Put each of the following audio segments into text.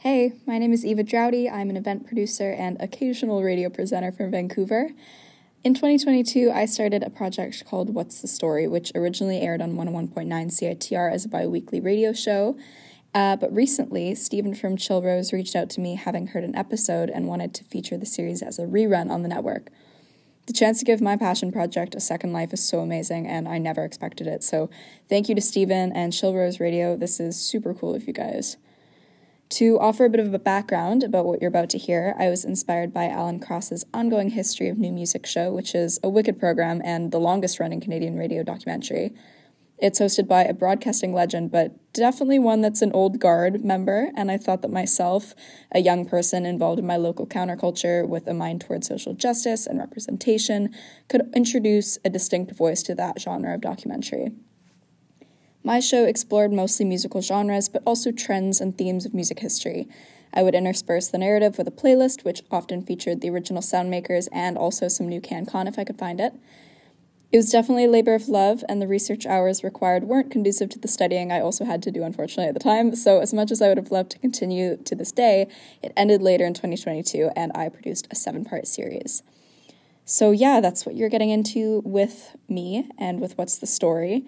Hey, my name is Eva Drowdy. I'm an event producer and occasional radio presenter from Vancouver. In 2022, I started a project called What's the Story, which originally aired on 101.9 CITR as a bi weekly radio show. Uh, but recently, Stephen from Chill Rose reached out to me having heard an episode and wanted to feature the series as a rerun on the network. The chance to give my passion project a second life is so amazing, and I never expected it. So, thank you to Stephen and Chill Rose Radio. This is super cool of you guys. To offer a bit of a background about what you're about to hear, I was inspired by Alan Cross's ongoing history of new music show, which is a wicked program and the longest running Canadian radio documentary. It's hosted by a broadcasting legend, but definitely one that's an old guard member, and I thought that myself, a young person involved in my local counterculture with a mind toward social justice and representation, could introduce a distinct voice to that genre of documentary. My show explored mostly musical genres, but also trends and themes of music history. I would intersperse the narrative with a playlist, which often featured the original soundmakers and also some new CanCon if I could find it. It was definitely a labor of love, and the research hours required weren't conducive to the studying I also had to do, unfortunately, at the time. So, as much as I would have loved to continue to this day, it ended later in 2022, and I produced a seven part series. So, yeah, that's what you're getting into with me and with What's the Story.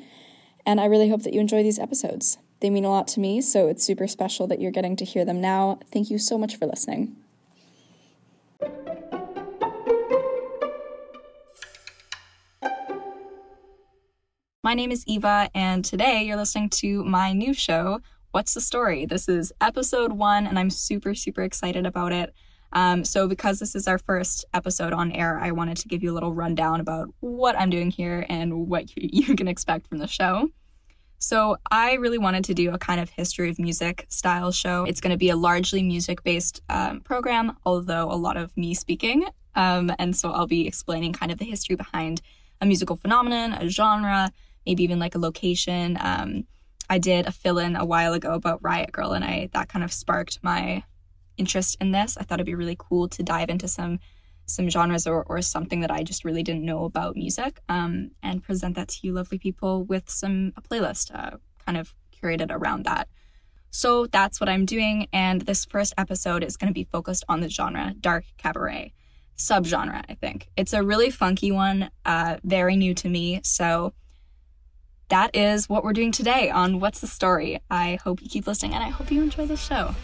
And I really hope that you enjoy these episodes. They mean a lot to me, so it's super special that you're getting to hear them now. Thank you so much for listening. My name is Eva, and today you're listening to my new show, What's the Story? This is episode one, and I'm super, super excited about it. Um, so, because this is our first episode on air, I wanted to give you a little rundown about what I'm doing here and what you, can expect from the show. So, I really wanted to do a kind of history of music style show. It's going to be a largely music based um, program, although a lot of me speaking. Um, and so, I'll be explaining kind of the history behind a musical phenomenon, a genre, maybe even like a location. Um, I did a fill in a while ago about Riot Grrrl, and I that kind of sparked my interest in this. I thought it'd be really cool to dive into some some genres or, or something that I just really didn't know about music um, and present that to you lovely people with some a playlist uh, kind of curated around that. So that's what I'm doing. And this first episode is going to be focused on the genre dark cabaret subgenre, I think. It's a really funky one, uh, very new to me. So that is what we're doing today on What's the Story. I hope you keep listening and I hope you enjoy the show.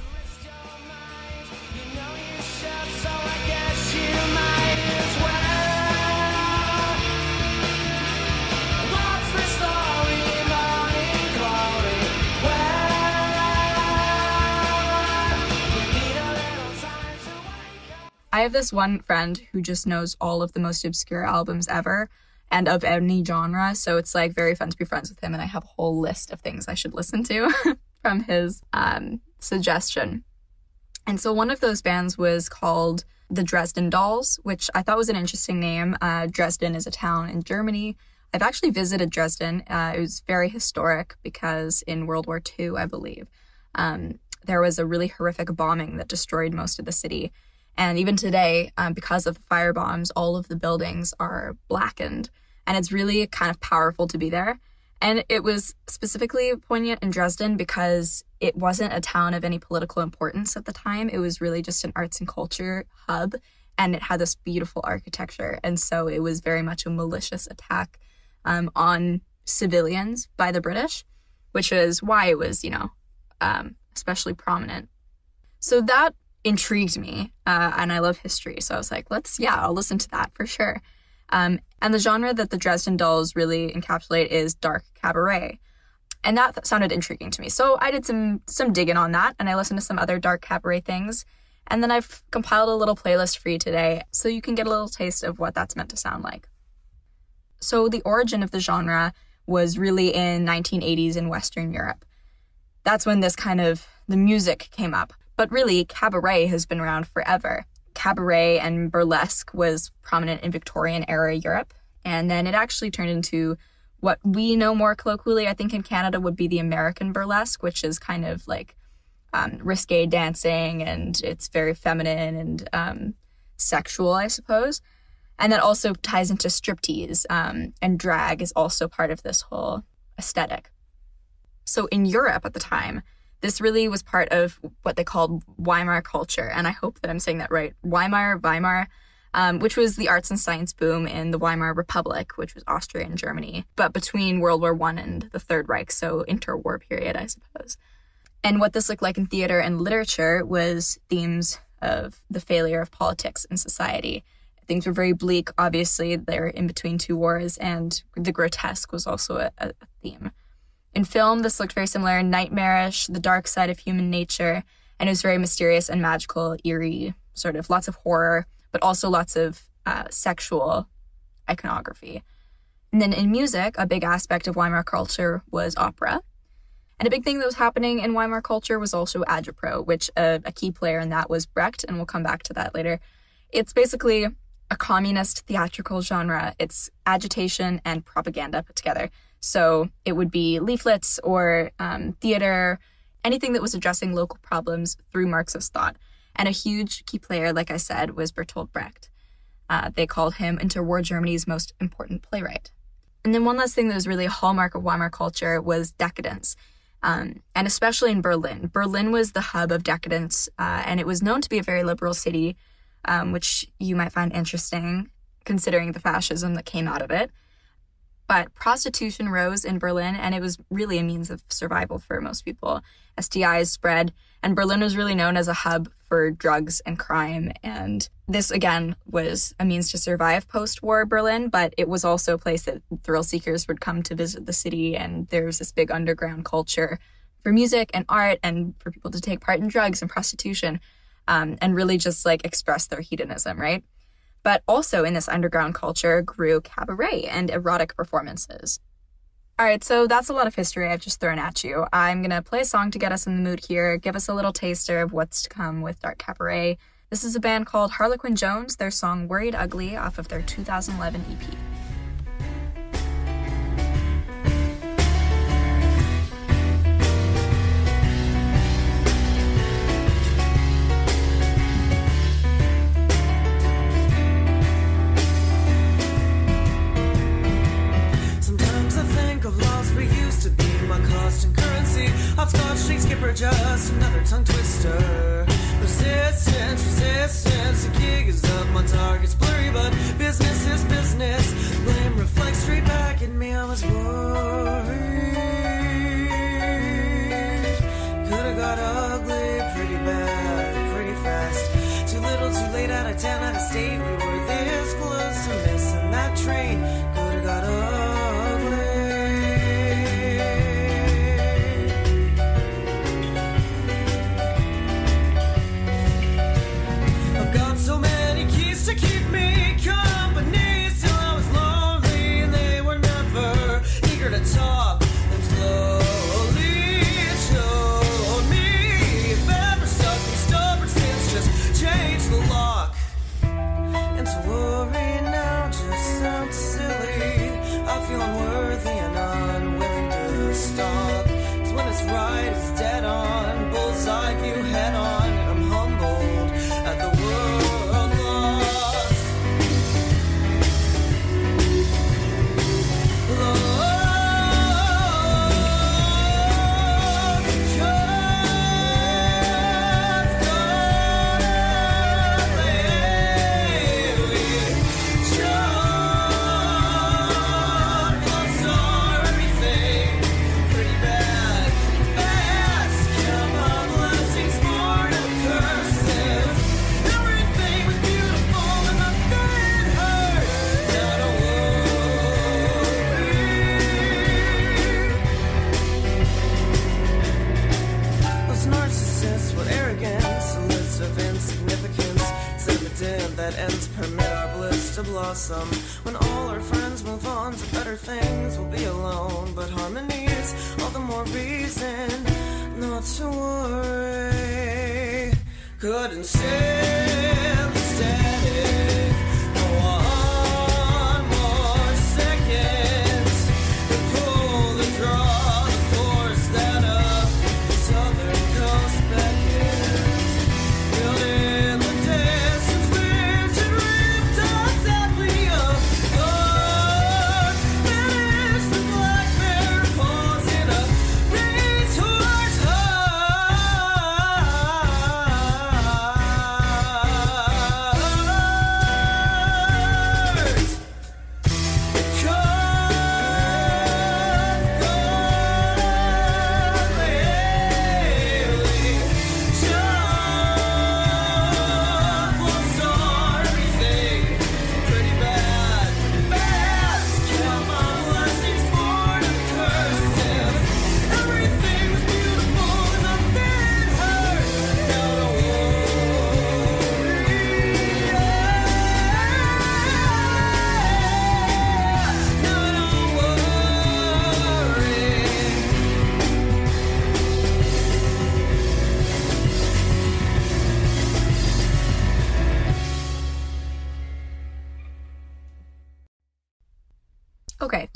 I have this one friend who just knows all of the most obscure albums ever and of any genre. So it's like very fun to be friends with him. And I have a whole list of things I should listen to from his um, suggestion. And so one of those bands was called the Dresden Dolls, which I thought was an interesting name. Uh, Dresden is a town in Germany. I've actually visited Dresden. Uh, it was very historic because in World War II, I believe, um, there was a really horrific bombing that destroyed most of the city. And even today, um, because of the fire bombs, all of the buildings are blackened. And it's really kind of powerful to be there. And it was specifically poignant in Dresden because it wasn't a town of any political importance at the time. It was really just an arts and culture hub. And it had this beautiful architecture. And so it was very much a malicious attack um, on civilians by the British, which is why it was, you know, um, especially prominent. So that intrigued me uh, and I love history. So I was like, let's, yeah, I'll listen to that for sure. Um, and the genre that the Dresden Dolls really encapsulate is dark cabaret. And that sounded intriguing to me. So I did some some digging on that and I listened to some other dark cabaret things. And then I've compiled a little playlist for you today so you can get a little taste of what that's meant to sound like. So the origin of the genre was really in 1980s in Western Europe. That's when this kind of the music came up. But really, cabaret has been around forever. Cabaret and burlesque was prominent in Victorian era Europe, and then it actually turned into what we know more colloquially, I think, in Canada would be the American burlesque, which is kind of like um, risque dancing and it's very feminine and um, sexual, I suppose. And that also ties into striptease, um, and drag is also part of this whole aesthetic. So in Europe at the time, This really was part of what they called Weimar culture, and I hope that I'm saying that right. Weimar, Weimar, um, which was the arts and science boom in the Weimar Republic, which was Austria and Germany, but between World War One and the Third Reich, so interwar period, I suppose. And what this looked like in theater and literature was themes of the failure of politics and society. Things were very bleak, obviously, they're in between two wars, and the grotesque was also a, a theme. In film, this looked very similar nightmarish, the dark side of human nature, and it was very mysterious and magical, eerie, sort of lots of horror, but also lots of uh, sexual iconography. And then in music, a big aspect of Weimar culture was opera. And a big thing that was happening in Weimar culture was also agitprop, which uh, a key player in that was Brecht, and we'll come back to that later. It's basically a communist theatrical genre. It's agitation and propaganda put together. So it would be leaflets or um, theater, anything that was addressing local problems through Marxist thought. And a huge key player, like I said, was Bertolt Brecht. Uh, they called him interwar Germany's most important playwright. And then one last thing that was really a hallmark of Weimar culture was decadence. Um, and especially in Berlin. Berlin was the hub of decadence, uh, and it was known to be a very liberal city, um, which you might find interesting considering the fascism that came out of it. But prostitution rose in Berlin, and it was really a means of survival for most people. STIs spread, and Berlin was really known as a hub for drugs and crime. And this, again, was a means to survive post war Berlin, but it was also a place that thrill seekers would come to visit the city. And there was this big underground culture for music and art and for people to take part in drugs and prostitution um, and really just like express their hedonism, right? But also in this underground culture grew cabaret and erotic performances. All right, so that's a lot of history I've just thrown at you. I'm to play a song to get us in the mood here, give us a little taster of what's to come with Dark Cabaret. This is a band called Harlequin Jones, their song Worried Ugly off of their 2011 EP.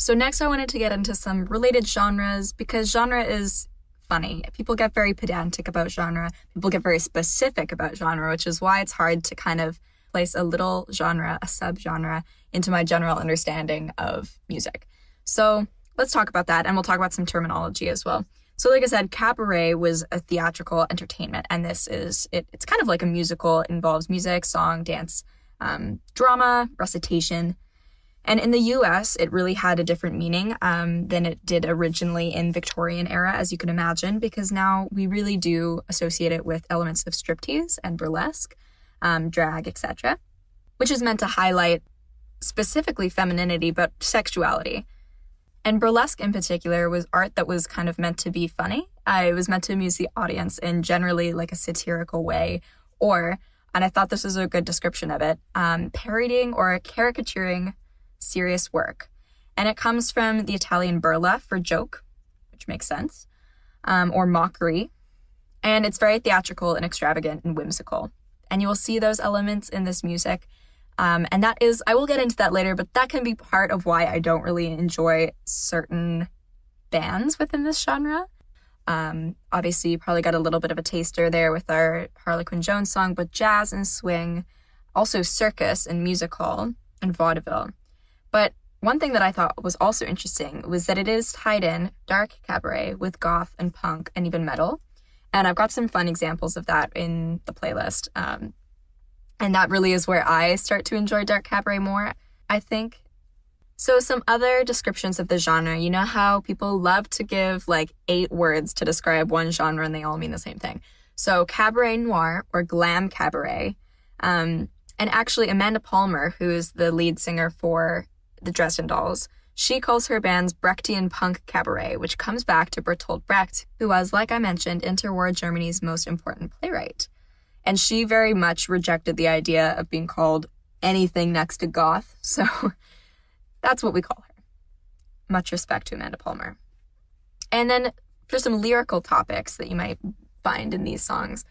So next I wanted to get into some related genres because genre is funny. People get very pedantic about genre, people get very specific about genre, which is why it's hard to kind of place a little genre, a subgenre, into my general understanding of music. So let's talk about that and we'll talk about some terminology as well. So, like I said, cabaret was a theatrical entertainment, and this is it, it's kind of like a musical. It involves music, song, dance, um, drama, recitation. And in the US, it really had a different meaning um, than it did originally in Victorian era, as you can imagine, because now we really do associate it with elements of striptease and burlesque, um, drag, etc., which is meant to highlight specifically femininity, but sexuality. And burlesque in particular was art that was kind of meant to be funny. Uh, it was meant to amuse the audience in generally like a satirical way, or, and I thought this was a good description of it, um, parodying or caricaturing serious work. And it comes from the Italian burla for joke, which makes sense, um, or mockery. And it's very theatrical and extravagant and whimsical. And you will see those elements in this music um, and that is, I will get into that later, but that can be part of why I don't really enjoy certain bands within this genre. Um, obviously, you probably got a little bit of a taster there with our Harlequin Jones song, but jazz and swing, also circus and musical and vaudeville. But one thing that I thought was also interesting was that it is tied in dark cabaret with goth and punk and even metal. And I've got some fun examples of that in the playlist. Um, and that really is where I start to enjoy dark cabaret more, I think. So, some other descriptions of the genre. You know how people love to give like eight words to describe one genre and they all mean the same thing. So, cabaret noir or glam cabaret. Um, and actually, Amanda Palmer, who is the lead singer for the Dresden Dolls, she calls her band's Brechtian punk cabaret, which comes back to Bertolt Brecht, who was, like I mentioned, interwar Germany's most important playwright. And she very much rejected the idea of being called anything next to goth. So that's what we call her. Much respect to Amanda Palmer. And then for some lyrical topics that you might find in these songs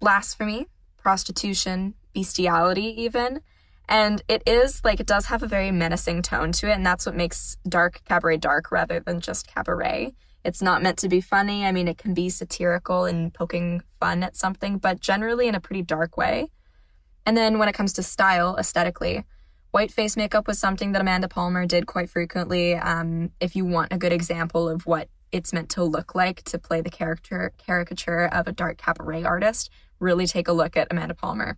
blasphemy, prostitution, bestiality, even. And it is like, it does have a very menacing tone to it. And that's what makes dark cabaret dark rather than just cabaret. It's not meant to be funny. I mean, it can be satirical and poking fun at something, but generally in a pretty dark way. And then when it comes to style, aesthetically, white face makeup was something that Amanda Palmer did quite frequently. Um, if you want a good example of what it's meant to look like to play the character caricature of a dark cabaret artist, really take a look at Amanda Palmer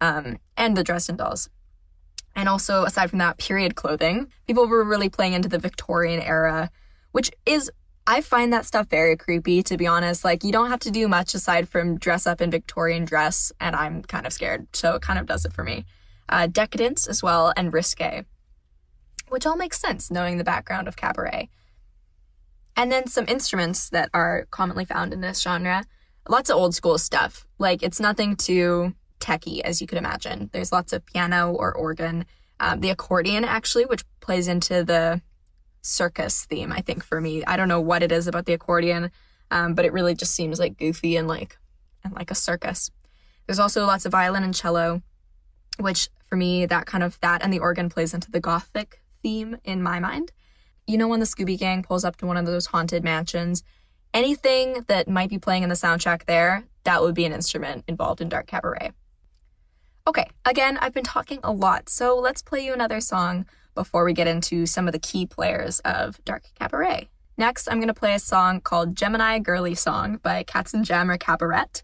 um, and the Dresden Dolls. And also, aside from that, period clothing. People were really playing into the Victorian era, which is I find that stuff very creepy, to be honest. Like, you don't have to do much aside from dress up in Victorian dress, and I'm kind of scared. So it kind of does it for me. Uh, decadence as well, and risque, which all makes sense knowing the background of cabaret. And then some instruments that are commonly found in this genre. Lots of old school stuff. Like, it's nothing too techy, as you could imagine. There's lots of piano or organ. Um, the accordion, actually, which plays into the circus theme, I think, for me. I don't know what it is about the accordion, um, but it really just seems like goofy and like and like a circus. There's also lots of violin and cello, which for me, that kind of that and the organ plays into the gothic theme in my mind. You know when the Scooby Gang pulls up to one of those haunted mansions, anything that might be playing in the soundtrack there, that would be an instrument involved in Dark Cabaret. Okay, again, I've been talking a lot, so let's play you another song before we get into some of the key players of Dark Cabaret. Next, I'm going to play a song called Gemini Girly Song by Katzenjammer Kabarett.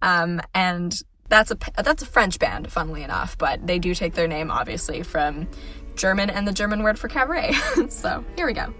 Um, and that's a, that's a French band, funnily enough, but they do take their name, obviously, from German and the German word for cabaret. so here we go.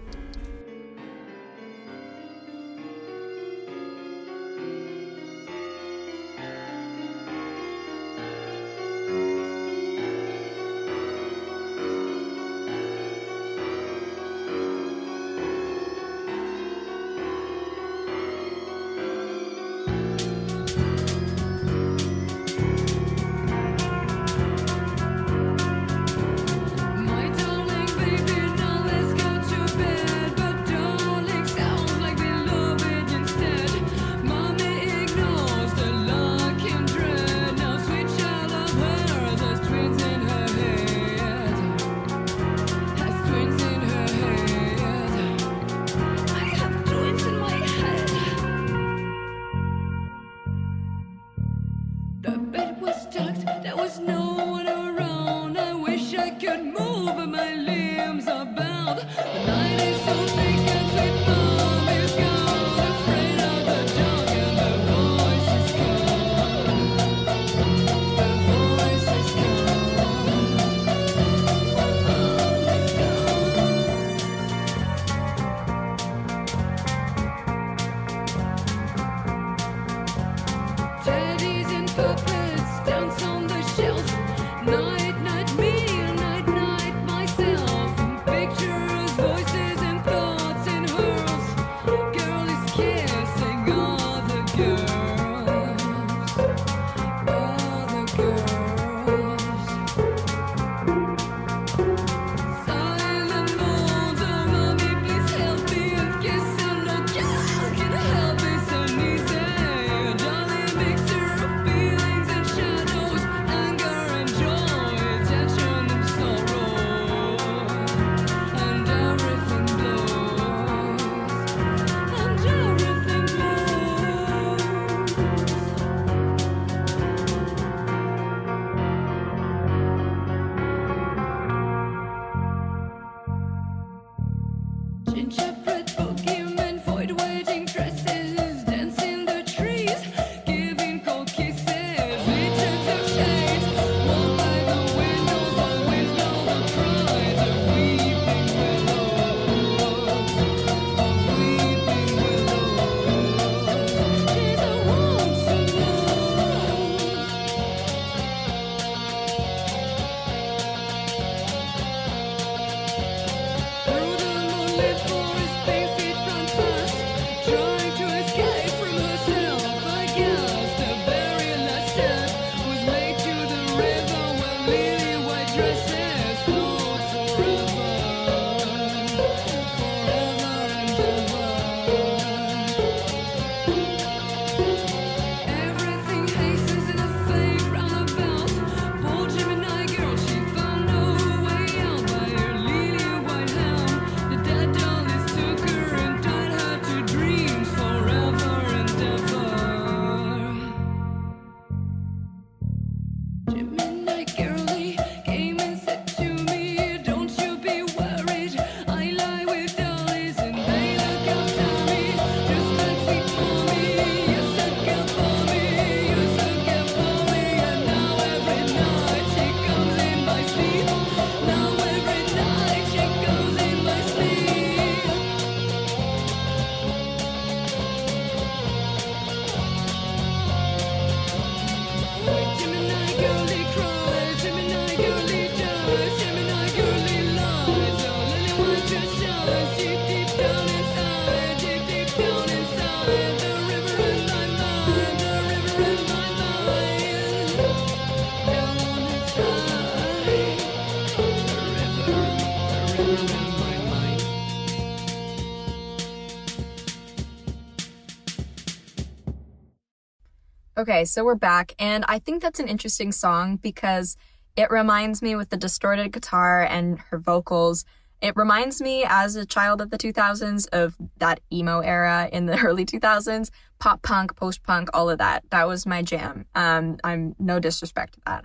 Okay, so we're back, and I think that's an interesting song because it reminds me with the distorted guitar and her vocals. It reminds me as a child of the 2000s of that emo era in the early 2000s, pop punk, post punk, all of that. That was my jam. Um, I'm no disrespect to that.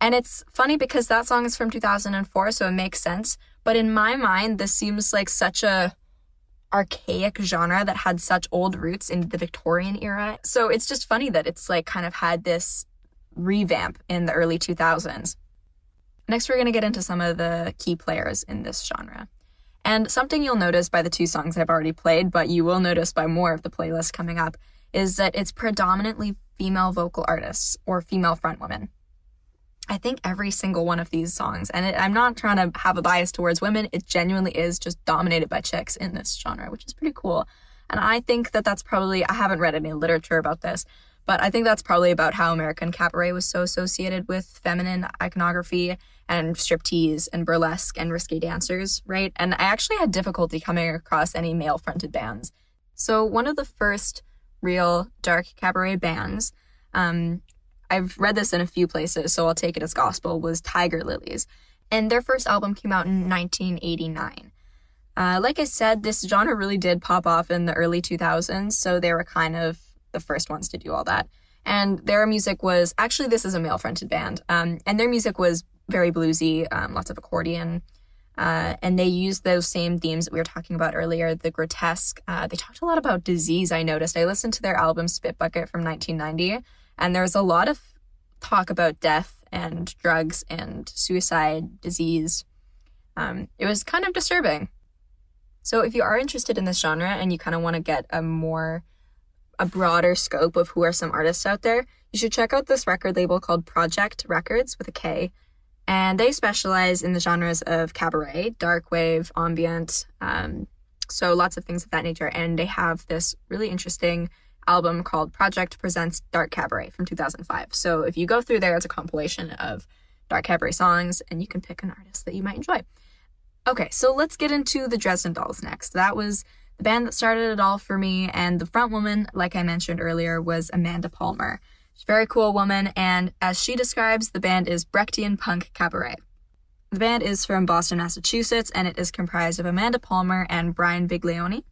And it's funny because that song is from 2004, so it makes sense. But in my mind, this seems like such a archaic genre that had such old roots in the Victorian era. So it's just funny that it's like kind of had this revamp in the early 2000s. Next, we're going to get into some of the key players in this genre. And something you'll notice by the two songs I've already played, but you will notice by more of the playlist coming up, is that it's predominantly female vocal artists or female frontwomen. I think every single one of these songs, and it, I'm not trying to have a bias towards women, it genuinely is just dominated by chicks in this genre, which is pretty cool. And I think that that's probably, I haven't read any literature about this, but I think that's probably about how American cabaret was so associated with feminine iconography and striptease and burlesque and risque dancers, right? And I actually had difficulty coming across any male fronted bands. So, one of the first real dark cabaret bands, um, I've read this in a few places, so I'll take it as gospel, was Tiger Lillies. And their first album came out in 1989. Uh, like I said, this genre really did pop off in the early 2000s, so they were kind of the first ones to do all that. And their music was actually, this is a male fronted band. Um, and their music was very bluesy, um, lots of accordion. Uh, and they used those same themes that we were talking about earlier, the grotesque. Uh, they talked a lot about disease, I noticed. I listened to their album Spit Bucket from 1990, and there was a lot of talk about death and drugs and suicide, disease. Um, it was kind of disturbing. So if you are interested in this genre and you kind of want to get a more a broader scope of who are some artists out there, you should check out this record label called Projekt Records with a K. And they specialize in the genres of cabaret, dark wave, ambient, um, so lots of things of that nature. And they have this really interesting album called Projekt Presents Dark Cabaret from 2005. So if you go through there, it's a compilation of dark cabaret songs, and you can pick an artist that you might enjoy. Okay, so let's get into the Dresden Dolls next. That was the band that started it all for me, and the front woman, like I mentioned earlier, was Amanda Palmer. She's a very cool woman, and as she describes, the band is Brechtian punk cabaret. The band is from Boston, Massachusetts, and it is comprised of Amanda Palmer and Brian Viglione.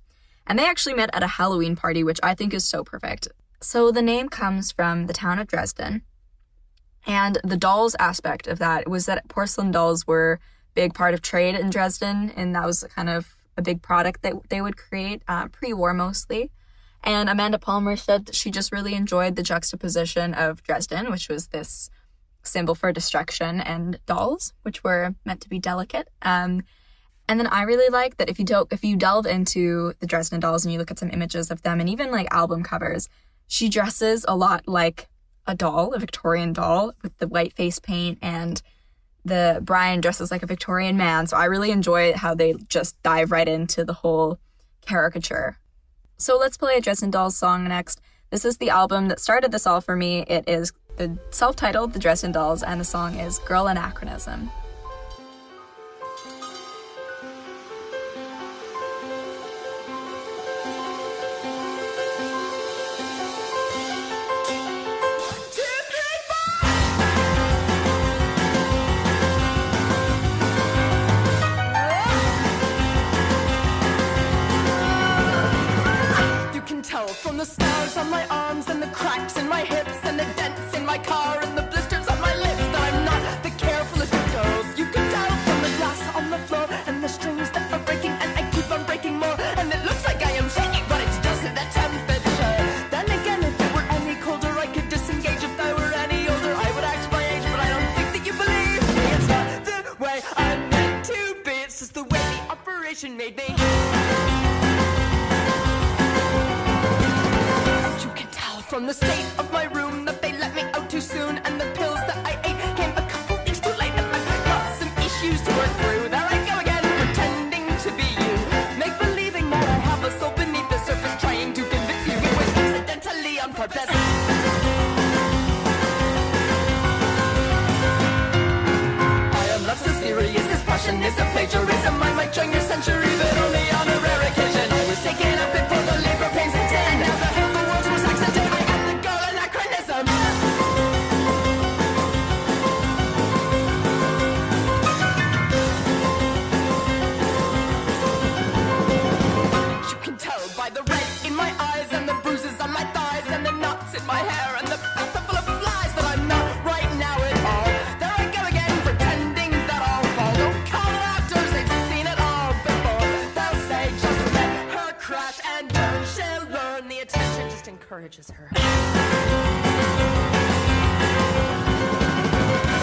And they actually met at a Halloween party, which I think is so perfect. So the name comes from the town of Dresden. And the dolls aspect of that was that porcelain dolls were big part of trade in Dresden, and that was kind of a big product that they would create uh, pre-war mostly. And Amanda Palmer said she just really enjoyed the juxtaposition of Dresden, which was this symbol for destruction, and dolls, which were meant to be delicate. Um, and then I really like that if you don't, if you delve into the Dresden dolls and you look at some images of them and even like album covers, she dresses a lot like a doll, a Victorian doll with the white face paint and the Brian dresses like a Victorian man. So I really enjoy how they just dive right into the whole caricature. So let's play a Dresden Dolls song next. This is the album that started this all for me. It is the self-titled The Dresden Dolls and the song is Girl Anachronism. My car her.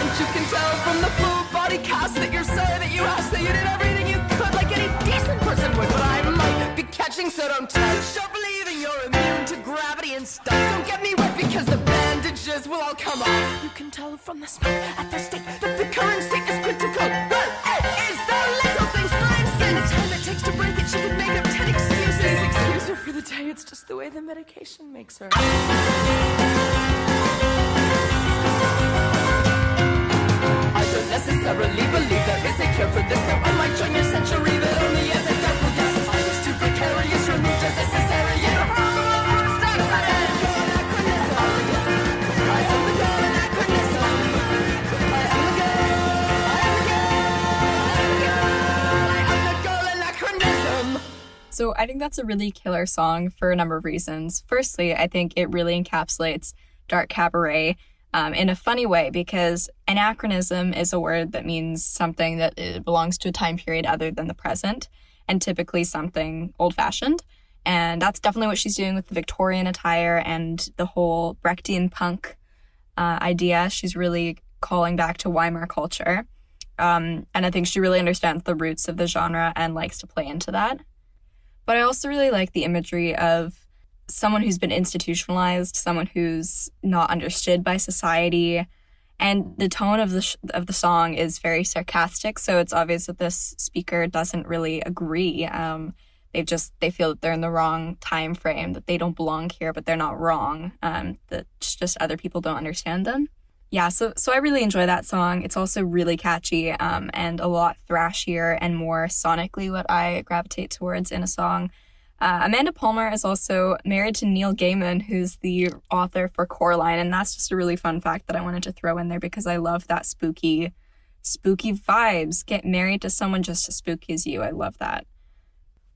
And you can tell from the full body cast that you're sorry that you asked that you did everything you could like any decent person would. But I might be catching, so don't touch. Don't believing you're immune to gravity and stuff. Don't get me wet because the bandages will all come off. You can tell from the smoke at the stake that the current state is critical. It's just the way the medication makes her. I don't necessarily believe there is a cure for this, so I might join your century, but only as a doubtful guest. I was too precarious, removed as necessary. So I think that's a really killer song for a number of reasons. Firstly, I think it really encapsulates dark cabaret um, in a funny way because anachronism is a word that means something that uh, belongs to a time period other than the present and typically something old fashioned. And that's definitely what she's doing with the Victorian attire and the whole Brechtian punk uh, idea. She's really calling back to Weimar culture. Um, and I think she really understands the roots of the genre and likes to play into that. But I also really like the imagery of someone who's been institutionalized, someone who's not understood by society. And the tone of the sh- of the song is very sarcastic, so it's obvious that this speaker doesn't really agree. Um, they've just they feel that they're in the wrong time frame, that they don't belong here, but they're not wrong. Um, that just other people don't understand them. Yeah, so so I really enjoy that song. It's also really catchy um, and a lot thrashier and more sonically what I gravitate towards in a song. Uh, Amanda Palmer is also married to Neil Gaiman, who's the author for Coraline, and that's just a really fun fact that I wanted to throw in there because I love that spooky, spooky vibes. Get married to someone just as spooky as you. I love that.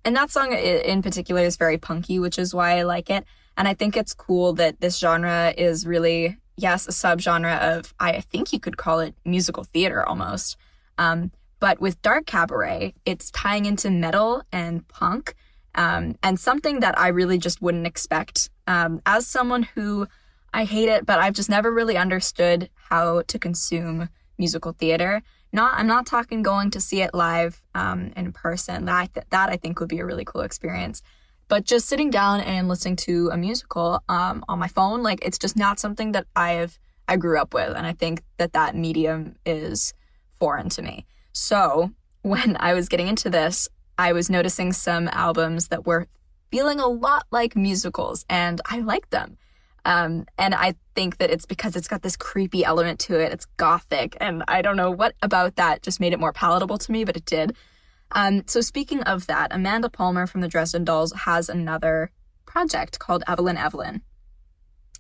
And that song in particular is very punky, which is why I like it. And I think it's cool that this genre is really, yes, a subgenre of, I think you could call it musical theater almost. Um, but with Dark Cabaret, it's tying into metal and punk um, and something that I really just wouldn't expect. Um, as someone who I hate it, but I've just never really understood how to consume musical theater. Not, I'm not talking going to see it live um, in person. That that I think would be a really cool experience. But just sitting down and listening to a musical um, on my phone, like it's just not something that I've I grew up with, and I think that that medium is foreign to me. So when I was getting into this, I was noticing some albums that were feeling a lot like musicals, and I liked them. Um, and I think that it's because it's got this creepy element to it. It's gothic, and I don't know what about that just made it more palatable to me, but it did. Um, so speaking of that, Amanda Palmer from the Dresden Dolls has another project called Evelyn Evelyn.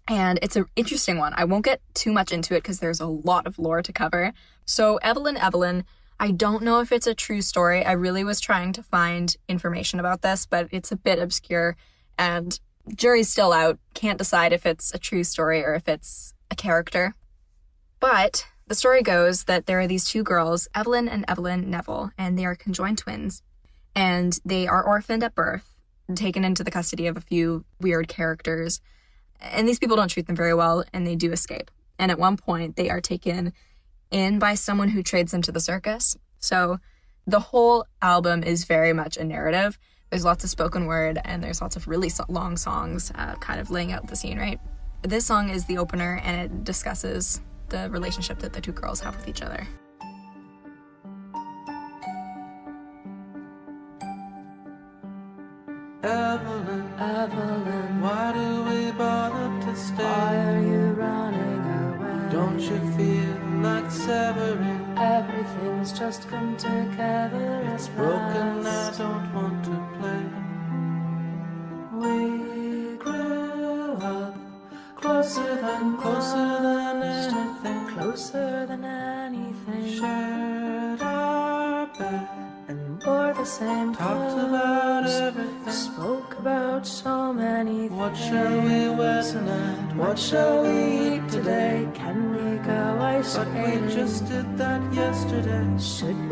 And it's an interesting one. I won't get too much into it because there's a lot of lore to cover. So, Evelyn Evelyn, I don't know if it's a true story. I really was trying to find information about this, but it's a bit obscure and jury's still out. Can't decide if it's a true story or if it's a character. But the story goes that there are these two girls, Evelyn and Evelyn Neville, and they are conjoined twins. And they are orphaned at birth, taken into the custody of a few weird characters. And these people don't treat them very well, and they do escape. And at one point, they are taken in by someone who trades them to the circus. So the whole album is very much a narrative. There's lots of spoken word, and there's lots of really long songs uh, kind of laying out the scene, right? This song is the opener, and it discusses the relationship that the two girls have with each other. Evelyn, Evelyn, why do we bother to why are you running away? Don't you feel like severing? Everything's just come together as Broken, I shall we eat today? Can we go ice But we just did that yesterday. Should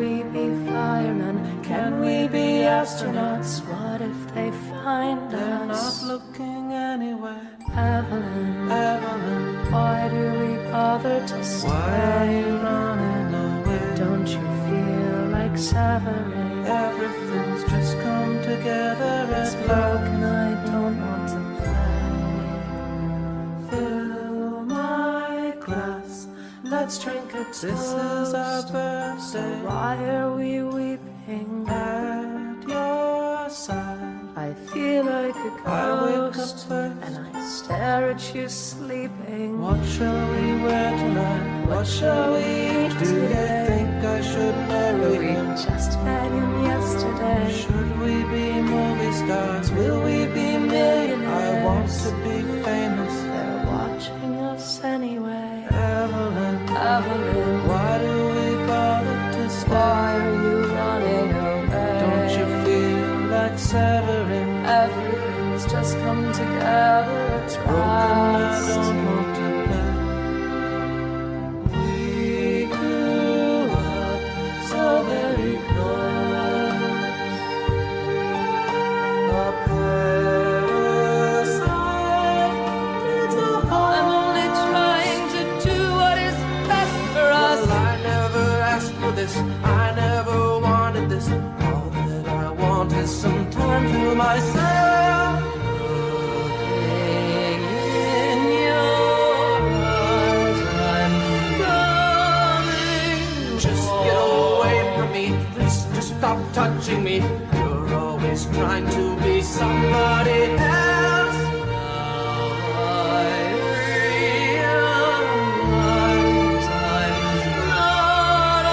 severing? Everything's trying to be somebody else. I realize I'm not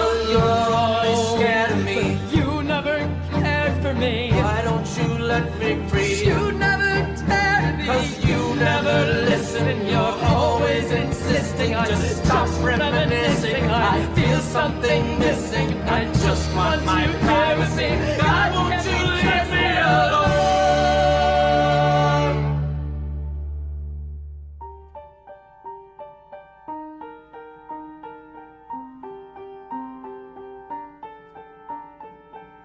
Well, you're always scared of me. You never cared for me. Why don't you let me free? You never dared me. Cause you never listen and you're always insisting I just stop reminiscing I feel something missing I just want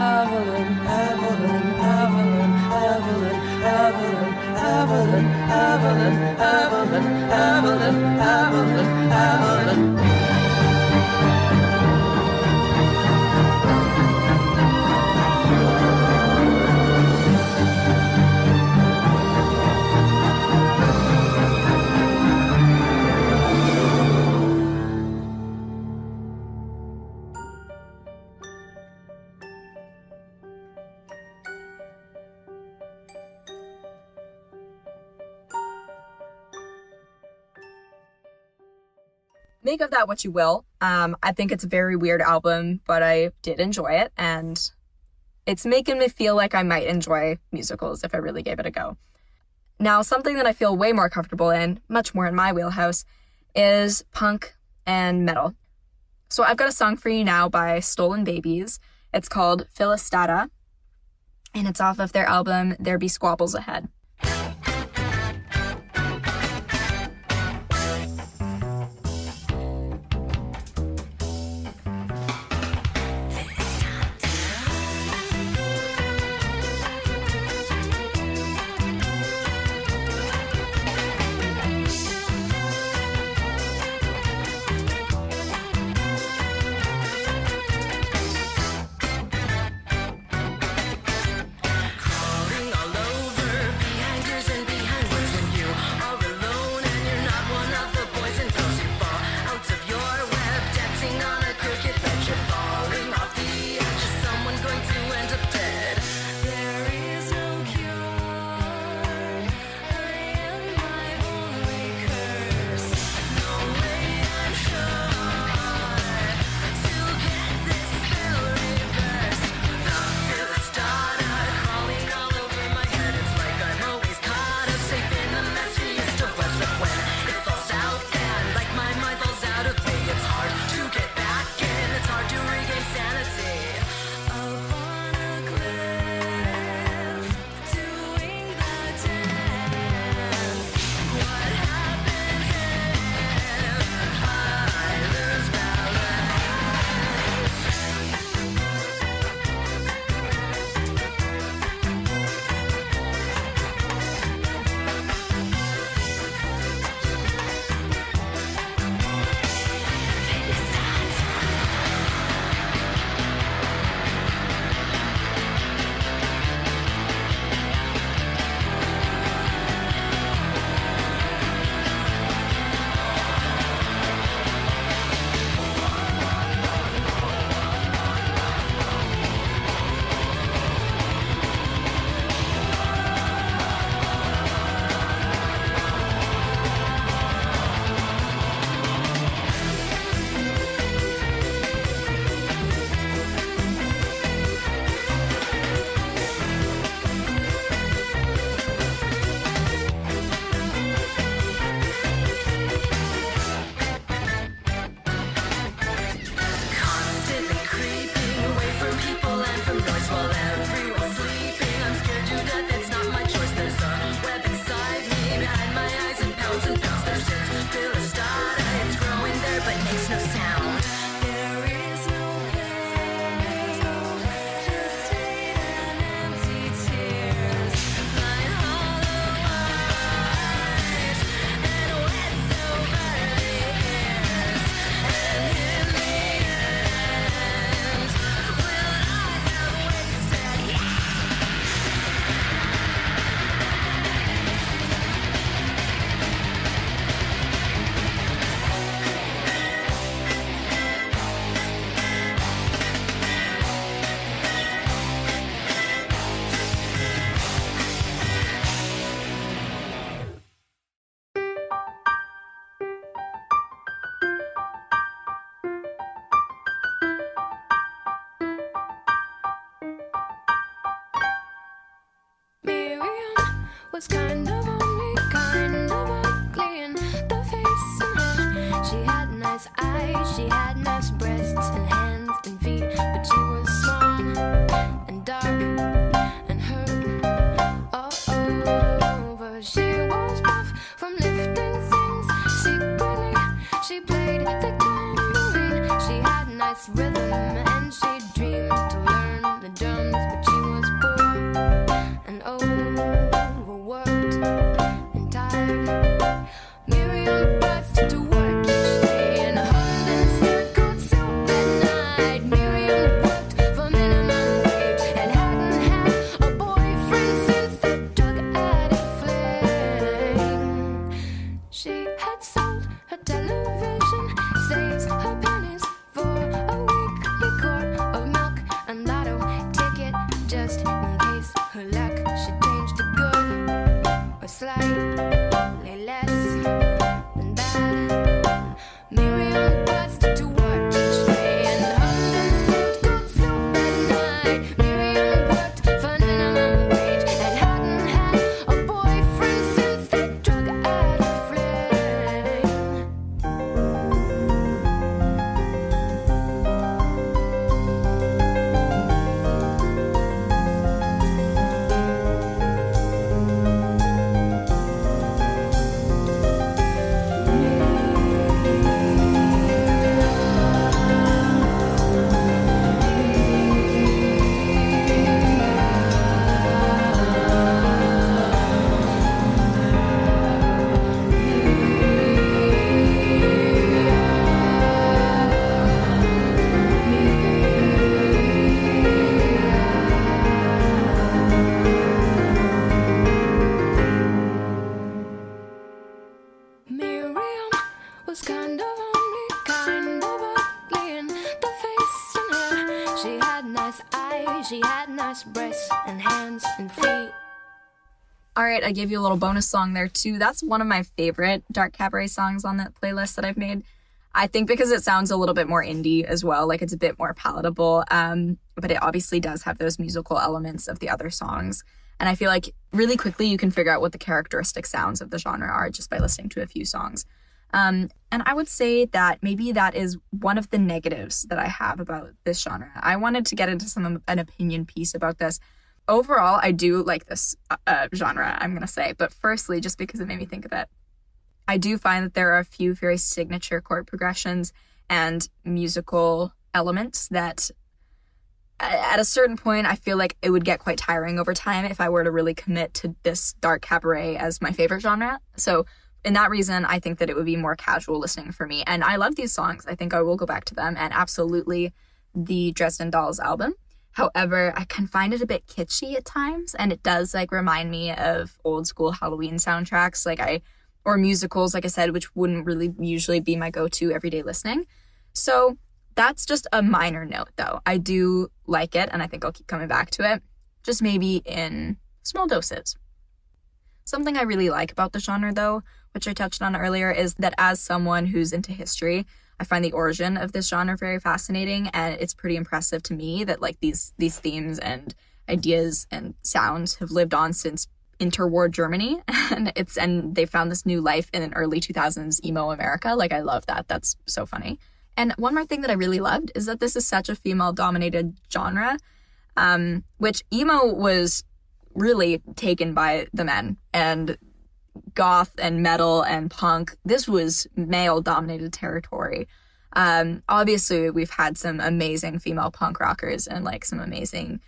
Evelyn, Evelyn, Evelyn, Evelyn, Evelyn, Evelyn, Evelyn, Evelyn, Evelyn, Evelyn, Evelyn. Make of that what you will. Um, I think it's a very weird album, but I did enjoy it, and it's making me feel like I might enjoy musicals if I really gave it a go. Now, something that I feel way more comfortable in, much more in my wheelhouse, is punk and metal. So I've got a song for you now by Stolen Babies. It's called Philistata, and it's off of their album There Be Squabbles Ahead. Right, I gave you a little bonus song there too. That's one of my favorite Dark Cabaret songs on that playlist that I've made. I think because it sounds a little bit more indie as well, like it's a bit more palatable. Um, but it obviously does have those musical elements of the other songs. And I feel like really quickly you can figure out what the characteristic sounds of the genre are just by listening to a few songs. Um, and I would say that maybe that is one of the negatives that I have about this genre. I wanted to get into some an opinion piece about this. Overall, I do like this uh, uh, genre, I'm going to say. But firstly, just because it made me think of it, I do find that there are a few very signature chord progressions and musical elements that at a certain point I feel like it would get quite tiring over time if I were to really commit to this dark cabaret as my favorite genre. So in that reason, I think that it would be more casual listening for me. And I love these songs. I think I will go back to them and absolutely the Dresden Dolls album. However, I can find it a bit kitschy at times and it does like remind me of old school Halloween soundtracks like I or musicals like I said which wouldn't really usually be my go-to everyday listening. So, that's just a minor note though. I do like it and I think I'll keep coming back to it just maybe in small doses. Something I really like about the genre, though, which I touched on earlier, is that as someone who's into history, I find the origin of this genre very fascinating, and it's pretty impressive to me that like these these themes and ideas and sounds have lived on since interwar Germany, and it's and they found this new life in an early 2000s emo America. Like I love that. That's so funny. And one more thing that I really loved is that this is such a female dominated genre, um, which emo was really taken by the men and goth and metal and punk. This was male dominated territory. Um, obviously, we've had some amazing female punk rockers and like some amazing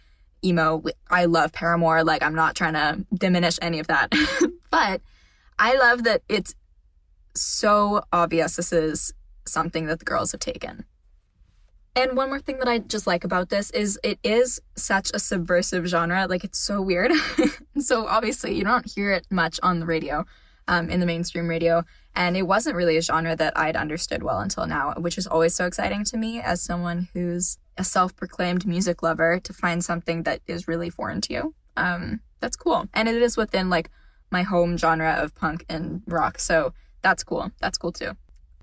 emo. I love Paramore. Like, I'm not trying to diminish any of that, but I love that it's so obvious this is something that the girls have taken. And one more thing that I just like about this is it is such a subversive genre. Like it's so weird. so obviously you don't hear it much on the radio, um, in the mainstream radio. And it wasn't really a genre that I'd understood well until now, which is always so exciting to me as someone who's a self-proclaimed music lover to find something that is really foreign to you. Um, that's cool. And it is within like my home genre of punk and rock. So that's cool. That's cool too.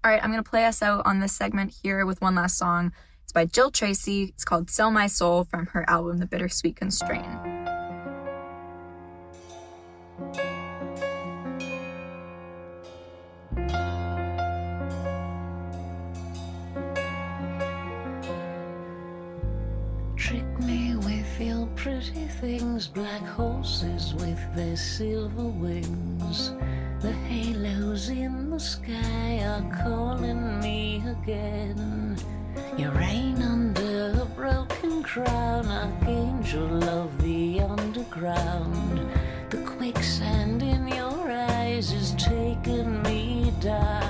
All right, I'm going to play us out on this segment here with one last song. It's by Jill Tracy. It's called Sell My Soul from her album The Bittersweet Constraint. Trick me with your pretty things, black horses with their silver wings. The halos in the sky are calling me again. You reign under a broken crown, archangel of the underground. The quicksand in your eyes has taken me down.